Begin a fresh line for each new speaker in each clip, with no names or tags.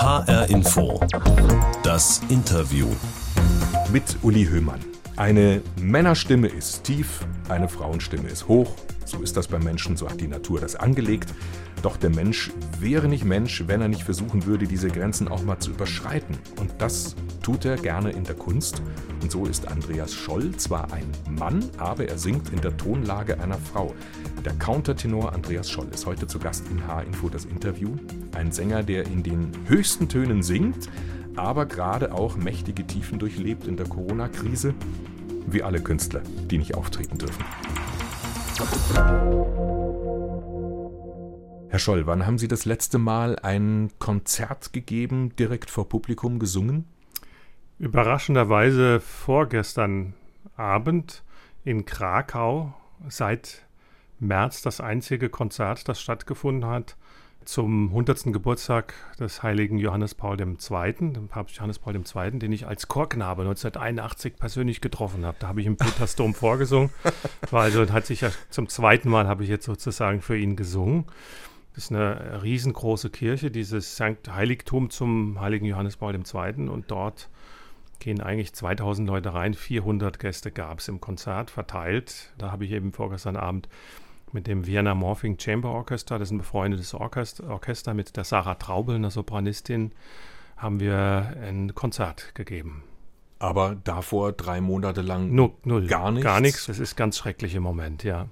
HR Info. Das Interview.
Mit Uli Höhmann. Eine Männerstimme ist tief, eine Frauenstimme ist hoch. So ist das beim Menschen, so hat die Natur das angelegt. Doch der Mensch wäre nicht Mensch, wenn er nicht versuchen würde, diese Grenzen auch mal zu überschreiten. Und das tut er gerne in der Kunst. Und so ist Andreas Scholl zwar ein Mann, aber er singt in der Tonlage einer Frau. Der Countertenor Andreas Scholl ist heute zu Gast in H-Info das Interview. Ein Sänger, der in den höchsten Tönen singt, aber gerade auch mächtige Tiefen durchlebt in der Corona-Krise, wie alle Künstler, die nicht auftreten dürfen. Herr Scholl, wann haben Sie das letzte Mal ein Konzert gegeben, direkt vor Publikum gesungen?
Überraschenderweise vorgestern Abend in Krakau. Seit März das einzige Konzert, das stattgefunden hat zum 100. Geburtstag des heiligen Johannes Paul II., dem Papst Johannes Paul II., den ich als Chorknabe 1981 persönlich getroffen habe. Da habe ich im Petersdom vorgesungen. War also hat sich ja zum zweiten Mal habe ich jetzt sozusagen für ihn gesungen. Das ist eine riesengroße Kirche, dieses Sankt Heiligtum zum heiligen Johannes Paul II. Und dort gehen eigentlich 2000 Leute rein, 400 Gäste gab es im Konzert verteilt. Da habe ich eben vorgestern Abend mit dem Vienna Morphing Chamber Orchestra, das ist ein befreundetes Orchester, Orchester mit der Sarah Traubel, einer Sopranistin, haben wir ein Konzert gegeben.
Aber davor drei Monate lang
null, null,
gar nichts?
Gar nichts, das ist ganz schrecklich im Moment, ja.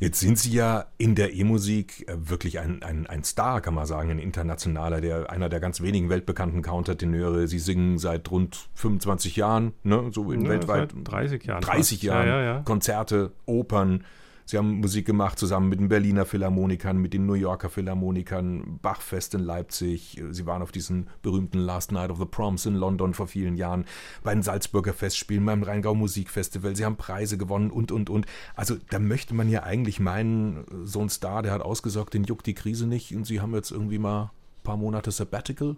Jetzt sind Sie ja in der E-Musik äh, wirklich ein, ein, ein Star, kann man sagen, ein internationaler, der, einer der ganz wenigen weltbekannten Countertenöre. Sie singen seit rund 25 Jahren, ne, so in
ja,
weltweit.
30 Jahren.
30 Jahren,
ja, ja,
Konzerte, Opern. Sie haben Musik gemacht zusammen mit den Berliner Philharmonikern, mit den New Yorker Philharmonikern, Bachfest in Leipzig. Sie waren auf diesen berühmten Last Night of the Proms in London vor vielen Jahren, bei den Salzburger Festspielen, beim Rheingau Musikfestival. Sie haben Preise gewonnen und, und, und. Also da möchte man ja eigentlich meinen, so ein Star, der hat ausgesorgt, den juckt die Krise nicht und Sie haben jetzt irgendwie mal ein paar Monate Sabbatical.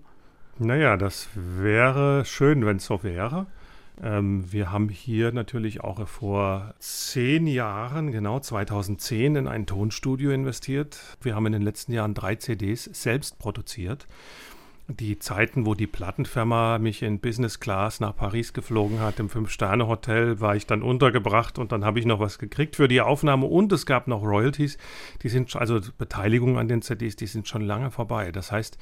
Naja, das wäre schön, wenn es so wäre. Ähm, wir haben hier natürlich auch vor zehn Jahren, genau 2010, in ein Tonstudio investiert. Wir haben in den letzten Jahren drei CDs selbst produziert. Die Zeiten, wo die Plattenfirma mich in Business Class nach Paris geflogen hat, im Fünf-Sterne-Hotel, war ich dann untergebracht und dann habe ich noch was gekriegt für die Aufnahme und es gab noch Royalties. Die sind, also Beteiligung an den CDs, die sind schon lange vorbei. Das heißt,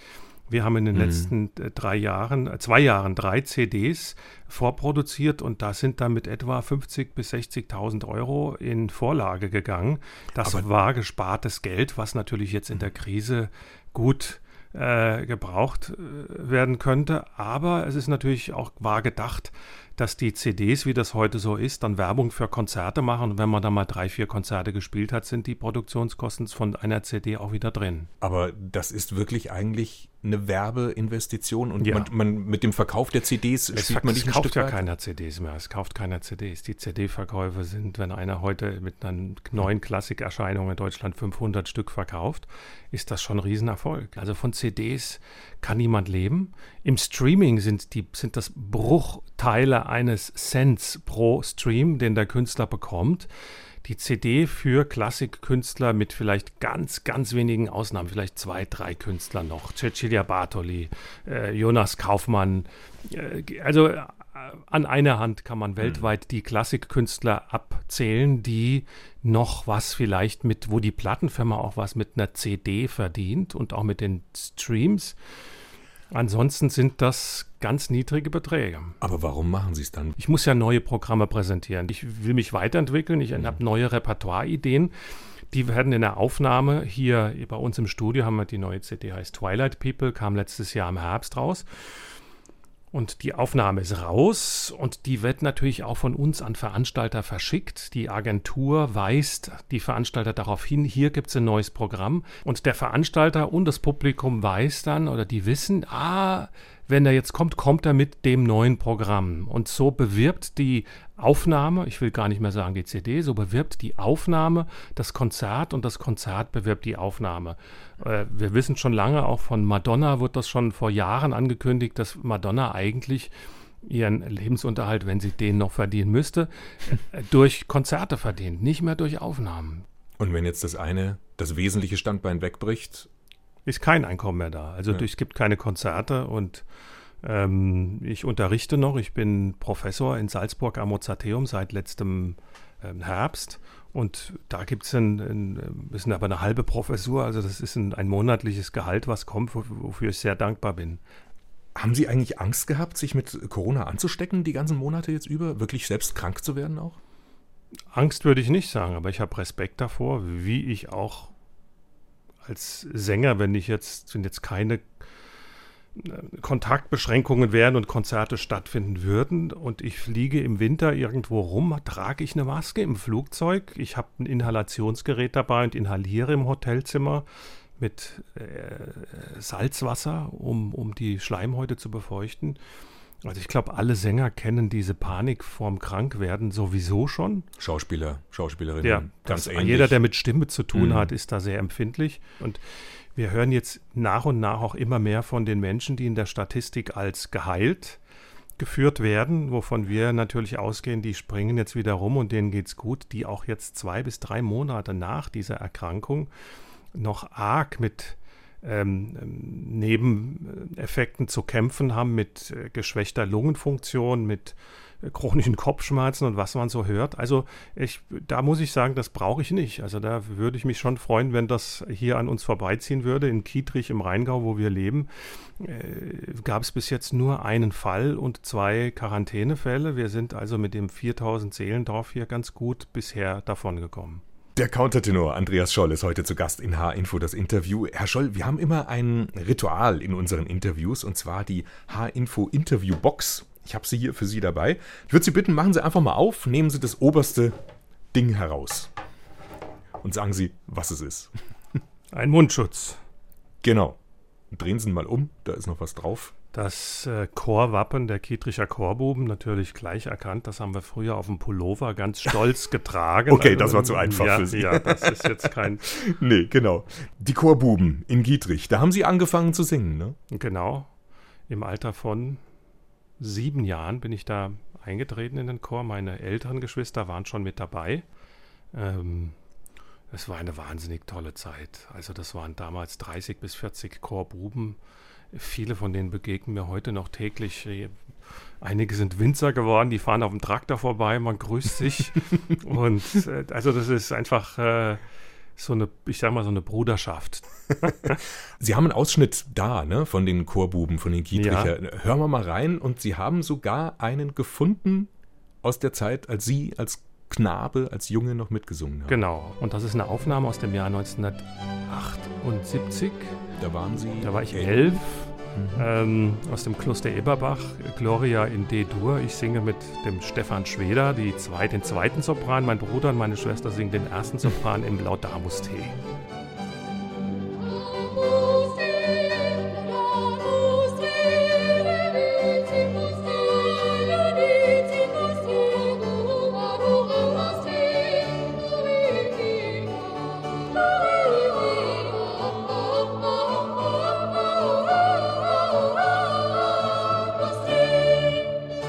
wir haben in den mhm. letzten äh, drei Jahren, äh, zwei Jahren drei CDs vorproduziert und da sind dann mit etwa 50.000 bis 60.000 Euro in Vorlage gegangen. Das Aber war gespartes Geld, was natürlich jetzt in der Krise gut äh, gebraucht werden könnte. Aber es ist natürlich auch wahr gedacht, dass die CDs, wie das heute so ist, dann Werbung für Konzerte machen. Und wenn man da mal drei, vier Konzerte gespielt hat, sind die Produktionskosten von einer CD auch wieder drin.
Aber das ist wirklich eigentlich eine Werbeinvestition und ja. man, man, mit dem Verkauf der CDs
es spielt man nicht Es kauft ja weit? keiner CDs mehr. Es kauft keiner CDs. Die CD-Verkäufe sind, wenn einer heute mit einer neuen Klassikerscheinung in Deutschland 500 Stück verkauft, ist das schon ein Riesenerfolg. Also von CDs kann niemand leben. Im Streaming sind, die, sind das Bruchteile eines Cents pro Stream, den der Künstler bekommt die CD für Klassikkünstler mit vielleicht ganz, ganz wenigen Ausnahmen, vielleicht zwei, drei Künstler noch. Cecilia Bartoli, äh, Jonas Kaufmann. Äh, also äh, an einer Hand kann man mhm. weltweit die Klassikkünstler abzählen, die noch was vielleicht mit, wo die Plattenfirma auch was mit einer CD verdient und auch mit den Streams. Ansonsten sind das ganz niedrige Beträge.
Aber warum machen Sie es dann?
Ich muss ja neue Programme präsentieren. Ich will mich weiterentwickeln. Ich mhm. habe neue Repertoireideen. Die werden in der Aufnahme hier bei uns im Studio haben wir die neue CD heißt Twilight People, kam letztes Jahr im Herbst raus. Und die Aufnahme ist raus und die wird natürlich auch von uns an Veranstalter verschickt. Die Agentur weist die Veranstalter darauf hin, hier gibt es ein neues Programm. Und der Veranstalter und das Publikum weiß dann oder die wissen, ah, wenn er jetzt kommt, kommt er mit dem neuen Programm. Und so bewirbt die Aufnahme, ich will gar nicht mehr sagen die CD, so bewirbt die Aufnahme das Konzert und das Konzert bewirbt die Aufnahme. Äh, wir wissen schon lange, auch von Madonna wird das schon vor Jahren angekündigt, dass Madonna eigentlich ihren Lebensunterhalt, wenn sie den noch verdienen müsste, äh, durch Konzerte verdient, nicht mehr durch Aufnahmen.
Und wenn jetzt das eine, das wesentliche Standbein wegbricht,
ist kein Einkommen mehr da. Also ja. es gibt keine Konzerte und ähm, ich unterrichte noch. Ich bin Professor in Salzburg am Mozarteum seit letztem ähm, Herbst. Und da gibt es ein, ein, bisschen aber eine halbe Professur. Also das ist ein, ein monatliches Gehalt, was kommt, wofür ich sehr dankbar bin.
Haben Sie eigentlich Angst gehabt, sich mit Corona anzustecken, die ganzen Monate jetzt über? Wirklich selbst krank zu werden auch?
Angst würde ich nicht sagen, aber ich habe Respekt davor, wie ich auch als Sänger, wenn ich jetzt, sind jetzt keine äh, Kontaktbeschränkungen wären und Konzerte stattfinden würden und ich fliege im Winter irgendwo rum, trage ich eine Maske im Flugzeug. Ich habe ein Inhalationsgerät dabei und inhaliere im Hotelzimmer mit äh, Salzwasser, um, um die Schleimhäute zu befeuchten. Also ich glaube, alle Sänger kennen diese Panik vorm Krankwerden sowieso schon.
Schauspieler, Schauspielerinnen,
ja, ganz ähnlich. Jeder, der mit Stimme zu tun mhm. hat, ist da sehr empfindlich. Und wir hören jetzt nach und nach auch immer mehr von den Menschen, die in der Statistik als geheilt geführt werden, wovon wir natürlich ausgehen, die springen jetzt wieder rum und denen geht es gut, die auch jetzt zwei bis drei Monate nach dieser Erkrankung noch arg mit ähm, Nebeneffekten zu kämpfen haben, mit äh, geschwächter Lungenfunktion, mit äh, chronischen Kopfschmerzen und was man so hört. Also ich, da muss ich sagen, das brauche ich nicht. Also da würde ich mich schon freuen, wenn das hier an uns vorbeiziehen würde. In Kietrich im Rheingau, wo wir leben, äh, gab es bis jetzt nur einen Fall und zwei Quarantänefälle. Wir sind also mit dem 4000 Seelendorf hier ganz gut bisher davon gekommen.
Der Countertenor Andreas Scholl ist heute zu Gast in H-Info das Interview. Herr Scholl, wir haben immer ein Ritual in unseren Interviews und zwar die H-Info Interview Box. Ich habe sie hier für Sie dabei. Ich würde Sie bitten, machen Sie einfach mal auf, nehmen Sie das oberste Ding heraus und sagen Sie, was es ist.
Ein Mundschutz.
Genau. Drehen Sie ihn mal um, da ist noch was drauf.
Das äh, Chorwappen der Kietricher Chorbuben natürlich gleich erkannt. Das haben wir früher auf dem Pullover ganz stolz getragen.
okay, also, das war zu einfach
ja,
für Sie.
Ja, das ist jetzt kein.
nee, genau. Die Chorbuben in Gietrich, da haben Sie angefangen zu singen, ne?
Genau. Im Alter von sieben Jahren bin ich da eingetreten in den Chor. Meine älteren Geschwister waren schon mit dabei. Ähm, es war eine wahnsinnig tolle Zeit. Also das waren damals 30 bis 40 Chorbuben Viele von denen begegnen mir heute noch täglich. Einige sind Winzer geworden, die fahren auf dem Traktor vorbei, man grüßt sich. und äh, also das ist einfach äh, so eine, ich sag mal, so eine Bruderschaft.
Sie haben einen Ausschnitt da, ne, von den Chorbuben, von den Gietricher. Ja. Hören wir mal rein und Sie haben sogar einen gefunden aus der Zeit, als Sie als Knabe, als Junge noch mitgesungen haben.
Genau. Und das ist eine Aufnahme aus dem Jahr 1978.
Da waren Sie.
Da war ich elf. Mhm. Ähm, aus dem Kloster Eberbach, Gloria in D-Dur. Ich singe mit dem Stefan Schweder die zwei, den zweiten Sopran. Mein Bruder und meine Schwester singen den ersten Sopran im Laudamus-T.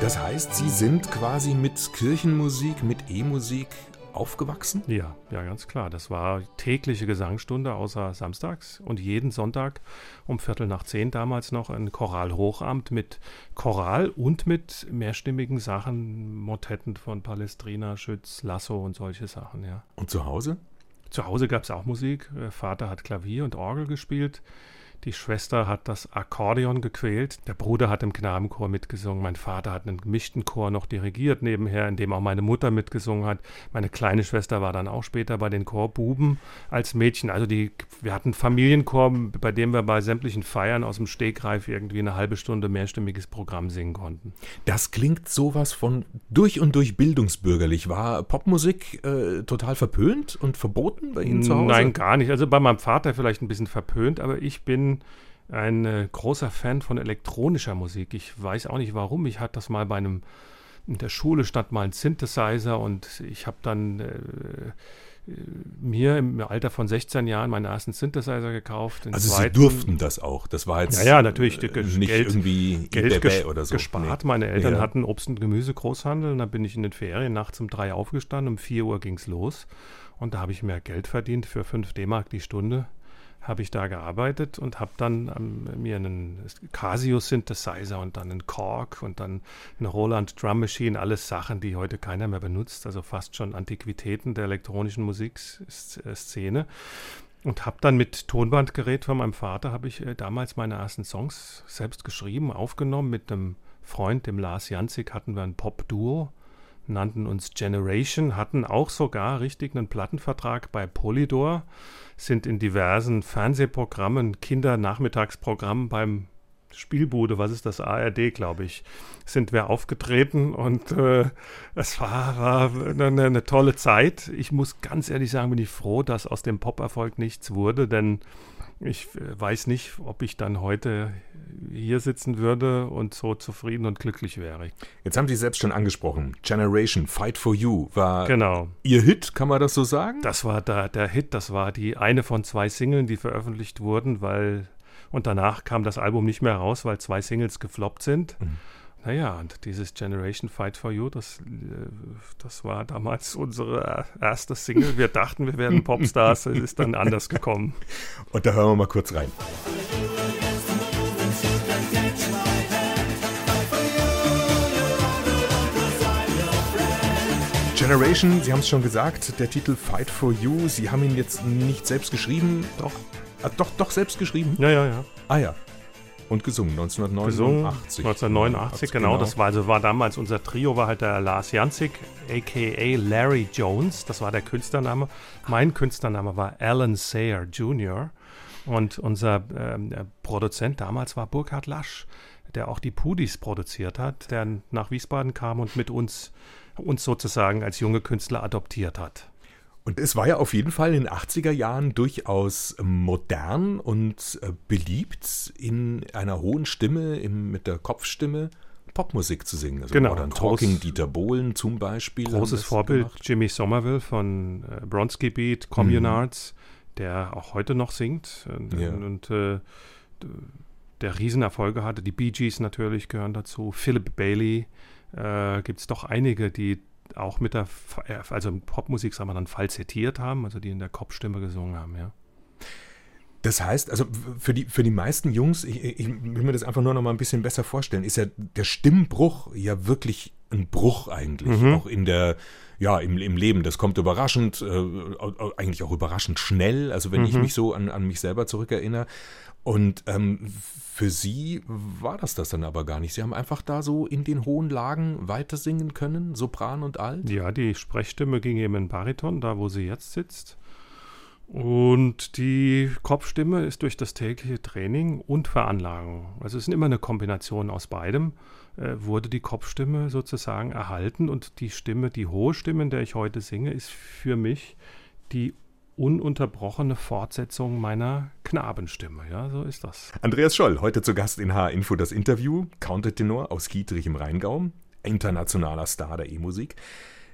Das heißt, Sie sind quasi mit Kirchenmusik, mit E-Musik aufgewachsen?
Ja, ja, ganz klar. Das war tägliche Gesangsstunde außer samstags und jeden Sonntag um Viertel nach zehn damals noch ein Choralhochamt mit Choral und mit mehrstimmigen Sachen, Motetten von Palestrina, Schütz, Lasso und solche Sachen, ja.
Und zu Hause?
Zu Hause gab es auch Musik. Vater hat Klavier und Orgel gespielt. Die Schwester hat das Akkordeon gequält. Der Bruder hat im Knabenchor mitgesungen. Mein Vater hat einen gemischten Chor noch dirigiert nebenher, in dem auch meine Mutter mitgesungen hat. Meine kleine Schwester war dann auch später bei den Chorbuben als Mädchen. Also die, wir hatten einen Familienchor, bei dem wir bei sämtlichen Feiern aus dem Stegreif irgendwie eine halbe Stunde mehrstimmiges Programm singen konnten.
Das klingt sowas von durch und durch bildungsbürgerlich. War Popmusik äh, total verpönt und verboten bei Ihnen zu Hause?
Nein, gar nicht. Also bei meinem Vater vielleicht ein bisschen verpönt, aber ich bin ein äh, großer Fan von elektronischer Musik. Ich weiß auch nicht warum. Ich hatte das mal bei einem, in der Schule stand mal ein Synthesizer und ich habe dann äh, mir im Alter von 16 Jahren meinen ersten Synthesizer gekauft.
Also zweiten, Sie durften das auch? Das war jetzt
ja, ja natürlich
äh, nicht Geld, irgendwie
Geld ges oder so. gespart. Nee. Meine Eltern ja. hatten Obst- und Gemüsegroßhandel und dann bin ich in den Ferien nachts um drei aufgestanden, um vier Uhr ging es los und da habe ich mehr Geld verdient für fünf D-Mark die Stunde habe ich da gearbeitet und habe dann ähm, mir einen Casio Synthesizer und dann einen Korg und dann eine Roland Drum Machine, alles Sachen, die heute keiner mehr benutzt, also fast schon Antiquitäten der elektronischen Musikszene. Und habe dann mit Tonbandgerät von meinem Vater, habe ich äh, damals meine ersten Songs selbst geschrieben, aufgenommen. Mit einem Freund, dem Lars Janzig, hatten wir ein Pop-Duo, nannten uns Generation, hatten auch sogar richtig einen Plattenvertrag bei Polydor sind in diversen Fernsehprogrammen, Kindernachmittagsprogrammen beim Spielbude, was ist das, ARD, glaube ich, sind wir aufgetreten und äh, es war, war eine, eine, tolle Zeit. Ich muss ganz ehrlich sagen, bin ich froh, dass aus dem Pop-Erfolg nichts wurde, denn ich äh, weiß nicht, ob ich dann heute hier sitzen würde und so zufrieden und glücklich wäre.
Jetzt haben Sie selbst schon angesprochen, Generation Fight for You war
genau.
Ihr Hit, kann man das so sagen?
Das war der, der Hit, das war die eine von zwei Singles, die veröffentlicht wurden, weil und danach kam das Album nicht mehr raus, weil zwei Singles gefloppt sind. Mhm. Naja, und dieses Generation Fight for You, das, äh, das war damals unsere erste Single. Wir dachten, wir werden Popstars, es ist dann anders gekommen.
Und da hören wir mal kurz rein. Generation, Sie haben es schon gesagt, der Titel Fight for You. Sie haben ihn jetzt nicht selbst geschrieben.
Doch.
Ah, doch, doch selbst geschrieben?
Ja, ja, ja.
Ah ja. Und gesungen, 1989.
Gesungen, 1989, genau, genau. Das war, also war damals unser Trio, war halt der Lars Janzig, a.k.a. Larry Jones. Das war der Künstlername. Mein Künstlername war Alan Sayer Jr. Und unser ähm, Produzent damals war Burkhard Lasch, der auch die Pudis produziert hat, der nach Wiesbaden kam und mit uns uns sozusagen als junge Künstler adoptiert hat.
Und es war ja auf jeden Fall in den 80er Jahren durchaus modern und äh, beliebt, in einer hohen Stimme, im, mit der Kopfstimme, Popmusik zu singen.
Also genau. Modern
Talking, Dieter Bohlen zum Beispiel.
Großes Vorbild, gemacht. Jimmy Somerville von äh, Bronski Beat, Communards, mhm. der auch heute noch singt und, ja. und äh, der Riesenerfolge hatte. Die Bee Gees natürlich gehören dazu. Philip Bailey, äh, gibt es doch einige, die auch mit der, äh, also Popmusik, sagen wir dann, falsettiert haben, also die in der Kopfstimme gesungen haben, ja.
Das heißt, also für die, für die meisten Jungs, ich, ich will mir das einfach nur noch mal ein bisschen besser vorstellen, ist ja der Stimmbruch ja wirklich ein Bruch eigentlich, mhm. auch in der, ja, im, im Leben. Das kommt überraschend, äh, eigentlich auch überraschend schnell. Also wenn mhm. ich mich so an, an mich selber zurückerinnere. Und ähm, für Sie war das das dann aber gar nicht. Sie haben einfach da so in den hohen Lagen weiter singen können, Sopran und Alt?
Ja, die Sprechstimme ging eben in Bariton, da wo sie jetzt sitzt. Und die Kopfstimme ist durch das tägliche Training und Veranlagung, also es ist immer eine Kombination aus beidem, äh, wurde die Kopfstimme sozusagen erhalten und die Stimme, die hohe Stimme, in der ich heute singe, ist für mich die ununterbrochene Fortsetzung meiner Knabenstimme. Ja, so ist das.
Andreas Scholl, heute zu Gast in H-Info das Interview, Countertenor aus Kietrich im Rheingau, internationaler Star der E-Musik,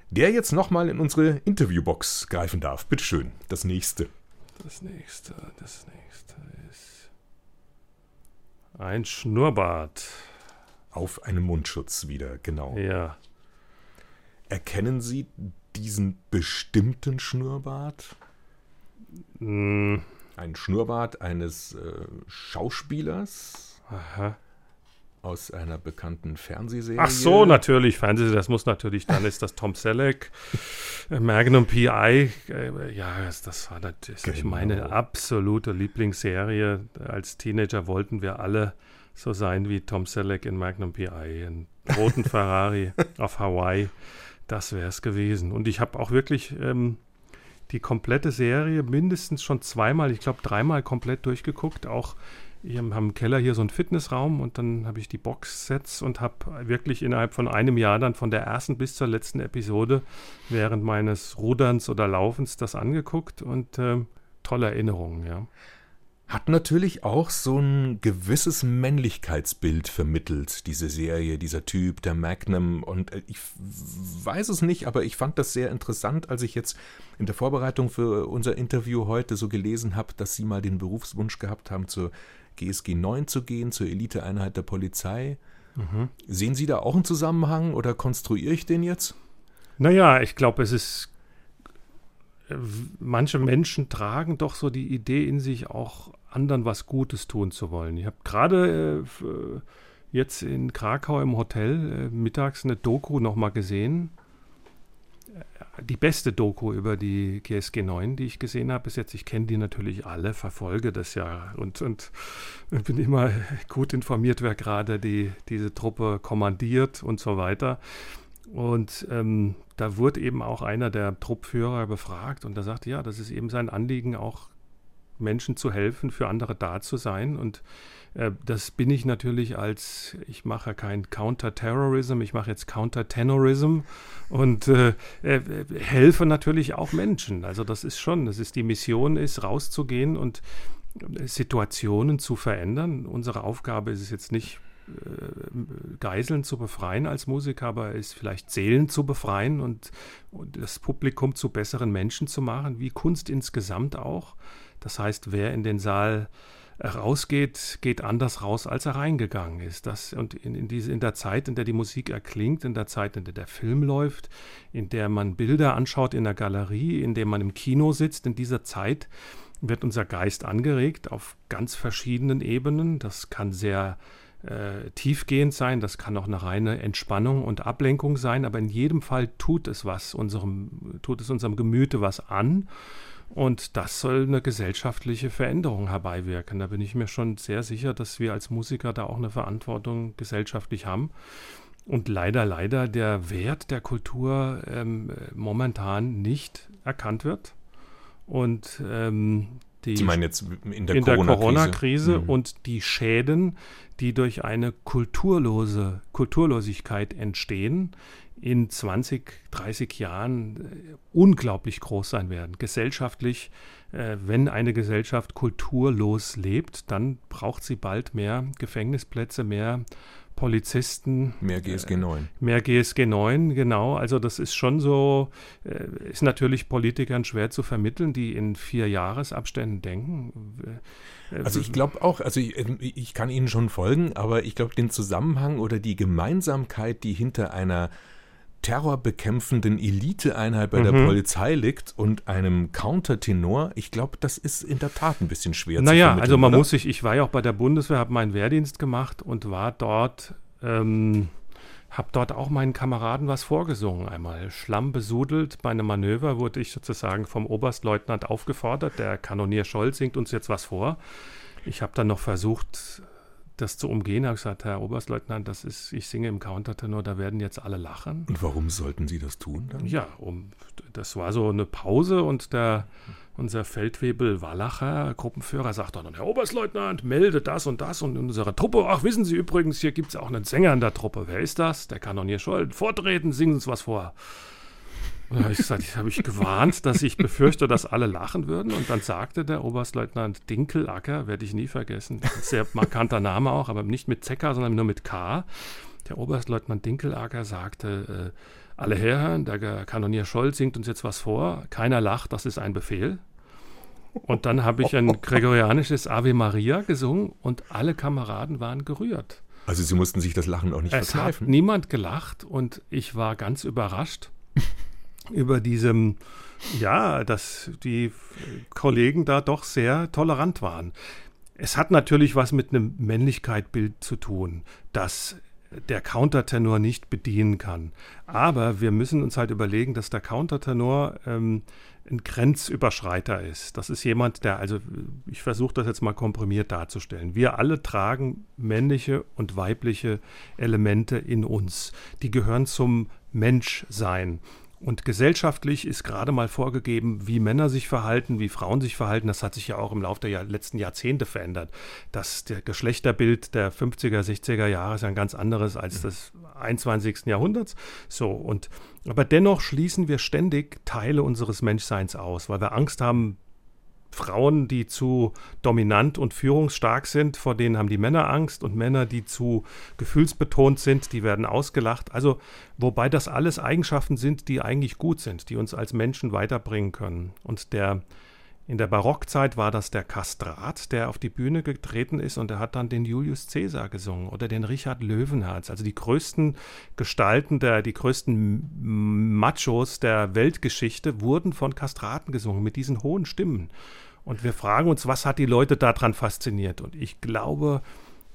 der jetzt nochmal in unsere Interviewbox greifen darf. Bitteschön, das nächste.
Das nächste, das nächste ist ein Schnurrbart.
Auf einem Mundschutz wieder, genau.
Ja.
Erkennen Sie diesen bestimmten Schnurrbart?
Mm.
Ein Schnurrbart eines äh, Schauspielers.
Aha.
Aus einer bekannten Fernsehserie.
Ach so, natürlich. Fernsehserie, das muss natürlich, dann ist das Tom Selleck, äh, Magnum P.I. Äh, ja, das war natürlich genau. meine absolute Lieblingsserie. Als Teenager wollten wir alle so sein wie Tom Selleck in Magnum P.I. in roten Ferrari auf Hawaii. Das wäre es gewesen. Und ich habe auch wirklich ähm, die komplette Serie mindestens schon zweimal, ich glaube dreimal komplett durchgeguckt. Auch wir haben im Keller hier so einen Fitnessraum und dann habe ich die Boxsets und habe wirklich innerhalb von einem Jahr dann von der ersten bis zur letzten Episode während meines Ruderns oder Laufens das angeguckt und äh, tolle Erinnerungen, ja
hat natürlich auch so ein gewisses Männlichkeitsbild vermittelt, diese Serie, dieser Typ, der Magnum. Und äh, ich weiß es nicht, aber ich fand das sehr interessant, als ich jetzt in der Vorbereitung für unser Interview heute so gelesen habe, dass Sie mal den Berufswunsch gehabt haben, zur GSG 9 zu gehen, zur Eliteeinheit der Polizei. Mhm. Sehen Sie da auch einen Zusammenhang oder konstruiere ich den jetzt?
Naja, ich glaube, es ist manche Menschen tragen doch so die Idee in sich, auch anderen was Gutes tun zu wollen. Ich habe gerade äh, jetzt in Krakau im Hotel äh, mittags eine Doku nochmal gesehen. Äh, die beste Doku über die GSG 9, die ich gesehen habe bis jetzt. Ich kenne die natürlich alle, verfolge das ja und, und bin immer gut informiert, wer gerade die, diese Truppe kommandiert und so weiter. Und ähm, da wurde eben auch einer der Truppführer befragt und da sagte, ja, das ist eben sein Anliegen, auch Menschen zu helfen, für andere da zu sein. Und äh, das bin ich natürlich als, ich mache kein Counter-Terrorism, ich mache jetzt Counter-Terrorism und äh, äh, helfe natürlich auch Menschen. Also das ist schon, das ist die Mission ist, rauszugehen und Situationen zu verändern. Unsere Aufgabe ist es jetzt nicht, Geiseln zu befreien als Musiker, aber ist vielleicht Seelen zu befreien und, und, das Publikum zu besseren Menschen zu machen, wie Kunst insgesamt auch. Das heißt, wer in den Saal rausgeht, geht anders raus, als er reingegangen ist. Das, und in, in, diese, in der Zeit, in der die Musik erklingt, in der Zeit, in der der Film läuft, in der man Bilder anschaut in der Galerie, in der man im Kino sitzt, in dieser Zeit wird unser Geist angeregt auf ganz verschiedenen Ebenen. Das kann sehr äh, tiefgehend sein, das kann auch eine reine Entspannung und Ablenkung sein, aber in jedem Fall tut es was unserem, tut es unserem Gemüte was an. Und das soll eine gesellschaftliche Veränderung herbeiwirken. Da bin ich mir schon sehr sicher, dass wir als Musiker da auch eine Verantwortung gesellschaftlich haben. Und leider, leider der Wert der Kultur ähm, momentan nicht erkannt wird. Und ähm,
die, Sie meinen jetzt in der
Corona-Krise Corona mhm. und die Schäden, die durch eine kulturlose Kulturlosigkeit entstehen, in 20, 30 Jahren äh, unglaublich groß sein werden. Gesellschaftlich, äh, wenn eine Gesellschaft kulturlos lebt, dann braucht sie bald mehr Gefängnisplätze, mehr Polizisten.
Mehr GSG 9.
Äh, mehr GSG 9, genau. Also das ist schon so, äh, ist natürlich Politikern schwer zu vermitteln, die in vier Jahresabständen denken.
Äh, also ich glaube auch, also ich, ähm, ich, kann Ihnen schon folgen, aber ich glaube den Zusammenhang oder die Gemeinsamkeit, die hinter einer terrorbekämpfenden Eliteeinheit bei mhm. der Polizei liegt und einem Countertenor, ich glaube, das ist in der Tat ein bisschen schwer
naja, zu Naja, also man oder? muss sich, ich war ja auch bei der Bundeswehr, habe meinen Wehrdienst gemacht und war dort, ähm, habe dort auch meinen Kameraden was vorgesungen einmal. Schlamm besudelt, bei einem Manöver wurde ich sozusagen vom Oberstleutnant aufgefordert, der Kanonier Scholl singt uns jetzt was vor. Ich habe dann noch versucht, das zu umgehen, habe ich gesagt, Herr Oberstleutnant, das ist, ich singe im Countertenor, da werden jetzt alle lachen.
Und warum sollten Sie das tun dann?
Ja, um, das war so eine Pause und der, unser Feldwebel Wallacher, Gruppenführer, sagt dann, Herr Oberstleutnant, melde das und das und in unserer Truppe, ach, wissen Sie übrigens, hier gibt es auch einen Sänger in der Truppe. Wer ist das? Der Kanonier Scholl. Vortreten, singen Sie uns was vor. Und dann habe ich gesagt, ich habe ich gewarnt, dass ich befürchte, dass alle lachen würden. Und dann sagte der Oberstleutnant Dinkelacker, werde ich nie vergessen, sehr markanter Name auch, aber nicht mit Zecker, sondern nur mit K. Der Oberstleutnant Dinkelacker sagte, äh, alle Herren, der Kanonier Scholl singt uns jetzt was vor, keiner lacht, das ist ein Befehl. Und dann habe ich ein gregorianisches Ave Maria gesungen und alle Kameraden waren gerührt.
Also Sie mussten sich das Lachen auch nicht es verkneifen.
Hat niemand gelacht und ich war ganz überrascht über diesem, ja, dass die Kollegen da doch sehr tolerant waren. Es hat natürlich was mit einem Männlichkeitbild zu tun, das der Countertenor nicht bedienen kann. Aber wir müssen uns halt überlegen, dass der Countertenor ähm, ein Grenzüberschreiter ist. Das ist jemand, der, also ich versuche das jetzt mal komprimiert darzustellen. Wir alle tragen männliche und weibliche Elemente in uns. Die gehören zum Menschsein. Und gesellschaftlich ist gerade mal vorgegeben, wie Männer sich verhalten, wie Frauen sich verhalten. Das hat sich ja auch im Laufe der letzten Jahrzehnte verändert. Das der Geschlechterbild der 50er, 60er Jahre ist ein ganz anderes als des 21. Jahrhunderts. So, und aber dennoch schließen wir ständig Teile unseres Menschseins aus, weil wir Angst haben, Frauen, die zu dominant und führungsstark sind, vor denen haben die Männer Angst und Männer, die zu gefühlsbetont sind, die werden ausgelacht. Also, wobei das alles Eigenschaften sind, die eigentlich gut sind, die uns als Menschen weiterbringen können. Und der In der Barockzeit war das der Kastrat, der auf die Bühne getreten ist und er hat dann den Julius Caesar gesungen oder den Richard Löwenherz. Also die größten Gestalten, der, die größten Machos der Weltgeschichte wurden von Kastraten gesungen mit diesen hohen Stimmen. Und wir fragen uns, was hat die Leute daran fasziniert? Und ich glaube,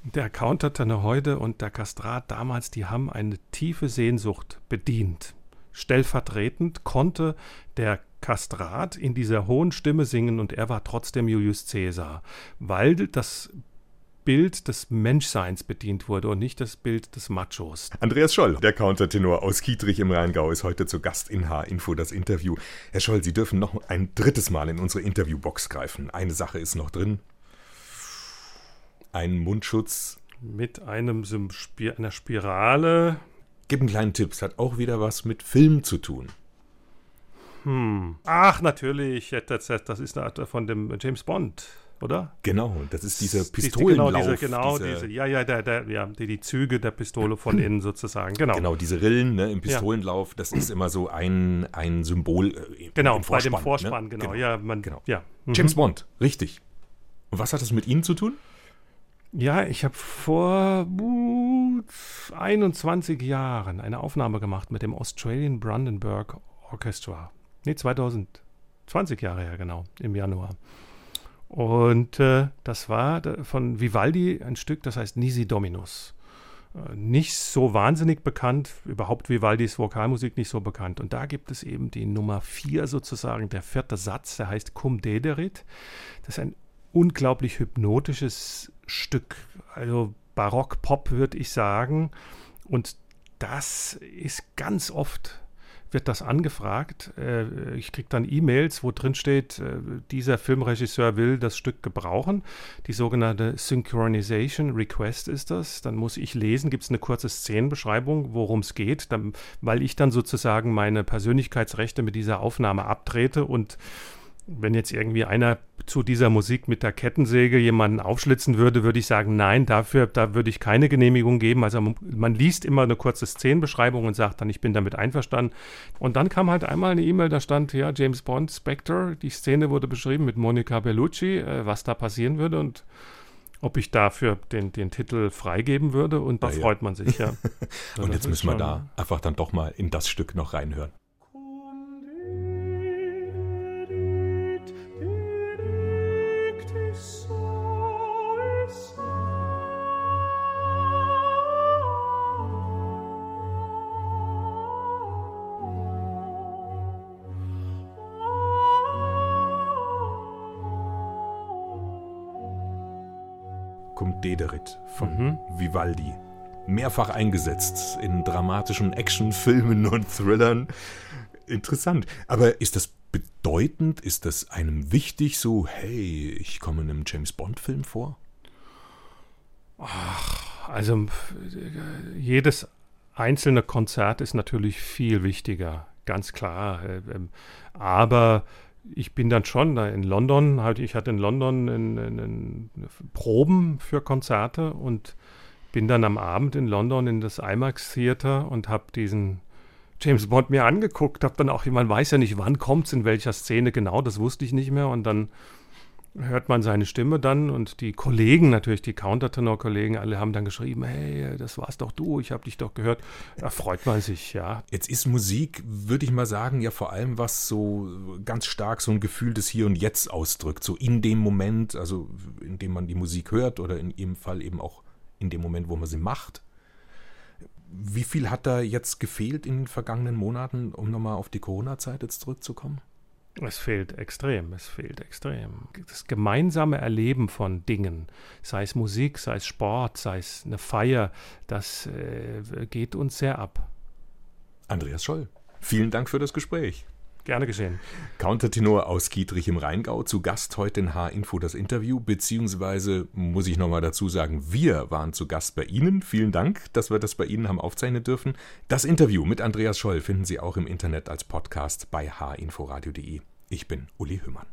der Countertenor heute und der Kastrat damals, die haben eine tiefe Sehnsucht bedient. Stellvertretend konnte der Kastrat in dieser hohen Stimme singen und er war trotzdem Julius Caesar, weil das Bild des Menschseins bedient wurde und nicht das Bild des Machos.
Andreas Scholl, der Countertenor aus Kietrich im Rheingau, ist heute zu Gast in H-Info das Interview. Herr Scholl, Sie dürfen noch ein drittes Mal in unsere Interviewbox greifen. Eine Sache ist noch drin. Ein Mundschutz.
Mit einem, einer Spirale.
Gib einen kleinen Tipp, es hat auch wieder was mit Film zu tun.
Hm. Ach, natürlich. Das, ist von dem James Bond, oder?
Genau, das ist dieser Pistolenlauf.
Genau, diese, genau diese, ja, ja, der, der, ja die, die Züge der Pistole von innen sozusagen. Genau,
genau diese Rillen ne, im Pistolenlauf, das ist immer so ein, ein Symbol.
Äh, genau, bei dem Vorspann, ne? genau. genau. Ja, man, genau. Ja.
Mhm. James Bond, richtig. Und was hat das mit Ihnen zu tun?
Ja, ich habe vor uh, 21 Jahren eine Aufnahme gemacht mit dem Australian Brandenburg Orchestra. Nee, 2020 Jahre her, genau, im Januar. Und äh, das war von Vivaldi ein Stück, das heißt Nisi Dominus. Äh, nicht so wahnsinnig bekannt, überhaupt Vivaldis Vokalmusik nicht so bekannt. Und da gibt es eben die Nummer 4 sozusagen, der vierte Satz, der heißt Cum Dederit. Das ist ein unglaublich hypnotisches Stück, also Barock-Pop würde ich sagen. Und das ist ganz oft wird das angefragt. Äh, ich kriege dann E-Mails, wo drin steht, äh, dieser Filmregisseur will das Stück gebrauchen. Die sogenannte Synchronization Request ist das. Dann muss ich lesen, gibt es eine kurze Szenenbeschreibung, worum es geht, dann, weil ich dann sozusagen meine Persönlichkeitsrechte mit dieser Aufnahme abtrete und wenn jetzt irgendwie einer zu dieser Musik mit der Kettensäge jemanden aufschlitzen würde, würde ich sagen, nein, dafür, da würde ich keine Genehmigung geben. Also man, liest immer eine kurze Szenenbeschreibung und sagt dann, ich bin damit einverstanden. Und dann kam halt einmal eine E-Mail, da stand, ja, James Bond, Spectre, die Szene wurde beschrieben mit Monica Bellucci, äh, was da passieren würde und ob ich dafür den, den Titel freigeben würde. Und da ja, freut man sich, ja.
und jetzt müssen wir da einfach dann doch mal in das Stück noch reinhören. Dederit von mhm. Vivaldi. Mehrfach eingesetzt in dramatischen Actionfilmen und Thrillern. Interessant. Aber ist das bedeutend? Ist das einem wichtig, so, hey, ich komme in einem James Bond-Film vor?
Ach, also jedes einzelne Konzert ist natürlich viel wichtiger, ganz klar. Äh, ähm, aber ich bin dann schon in London, halt, ich hatte in London in, in, in Proben für Konzerte und bin dann am Abend in London in das IMAX Theater und habe diesen James Bond mir angeguckt, habe dann auch, man weiß ja nicht, wann kommt es, in welcher Szene genau, das wusste ich nicht mehr und dann hört man seine Stimme dann und die Kollegen, natürlich die Countertenor-Kollegen, alle haben dann geschrieben, hey, das war's doch du, ich habe dich doch gehört. Da freut man sich, ja.
Jetzt ist Musik, würde ich mal sagen, ja vor allem was so ganz stark so ein Gefühl des Hier und Jetzt ausdrückt, so in dem Moment, also in dem man die Musik hört oder in ihrem Fall eben auch in dem Moment, wo man sie macht. Wie viel hat da jetzt gefehlt in den vergangenen Monaten, um nochmal auf die Corona-Zeit jetzt zurückzukommen?
Es fehlt extrem, es fehlt extrem. Das gemeinsame Erleben von Dingen, sei es Musik, sei es Sport, sei es eine Feier, das äh, geht uns sehr ab.
Andreas Scholl, vielen Dank für das Gespräch.
Gerne geschehen.
Countertenor aus Kietrich im Rheingau, zu Gast heute in H-Info das Interview, beziehungsweise muss ich nochmal dazu sagen, wir waren zu Gast bei Ihnen. Vielen Dank, dass wir das bei Ihnen haben aufzeichnen dürfen. Das Interview mit Andreas Scholl finden Sie auch im Internet als Podcast bei hinforadio.de. Ich bin Uli Hümmern.